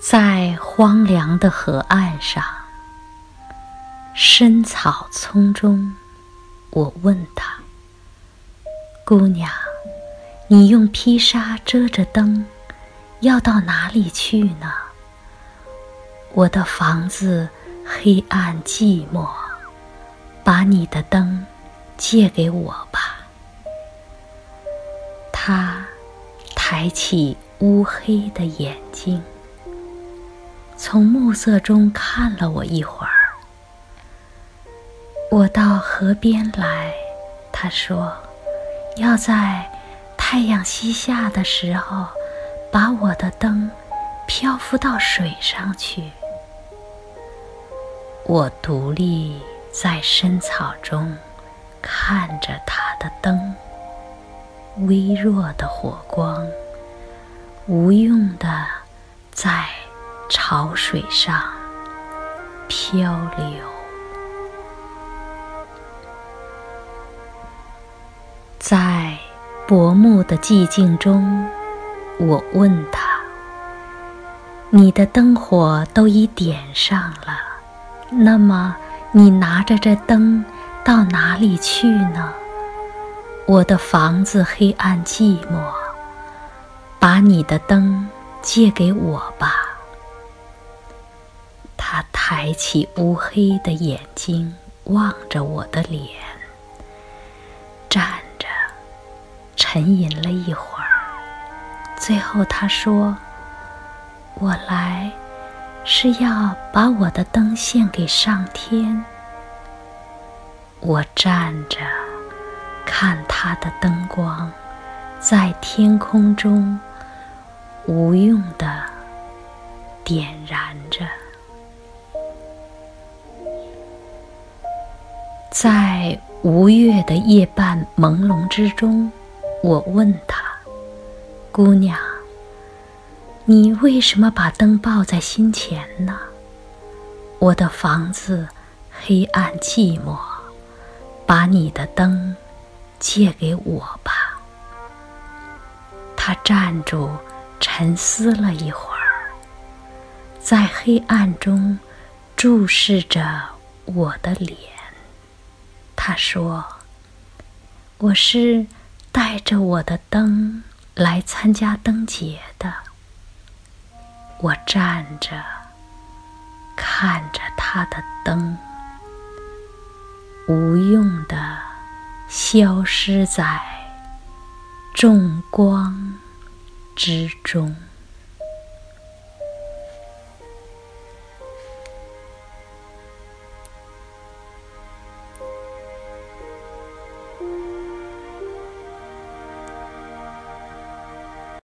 在荒凉的河岸上，深草丛中，我问他：“姑娘，你用披纱遮着灯，要到哪里去呢？”我的房子黑暗寂寞，把你的灯借给我吧。他抬起乌黑的眼睛。从暮色中看了我一会儿，我到河边来，他说，要在太阳西下的时候，把我的灯漂浮到水上去。我独立在深草中，看着他的灯，微弱的火光，无用的在。潮水上漂流，在薄暮的寂静中，我问他：“你的灯火都已点上了，那么你拿着这灯到哪里去呢？”我的房子黑暗寂寞，把你的灯借给我吧。抬起乌黑的眼睛望着我的脸，站着，沉吟了一会儿，最后他说：“我来是要把我的灯献给上天。”我站着，看他的灯光在天空中无用的点燃着。在无月的夜半朦胧之中，我问他：“姑娘，你为什么把灯抱在心前呢？”我的房子黑暗寂寞，把你的灯借给我吧。他站住，沉思了一会儿，在黑暗中注视着我的脸。他说：“我是带着我的灯来参加灯节的。”我站着，看着他的灯，无用的消失在众光之中。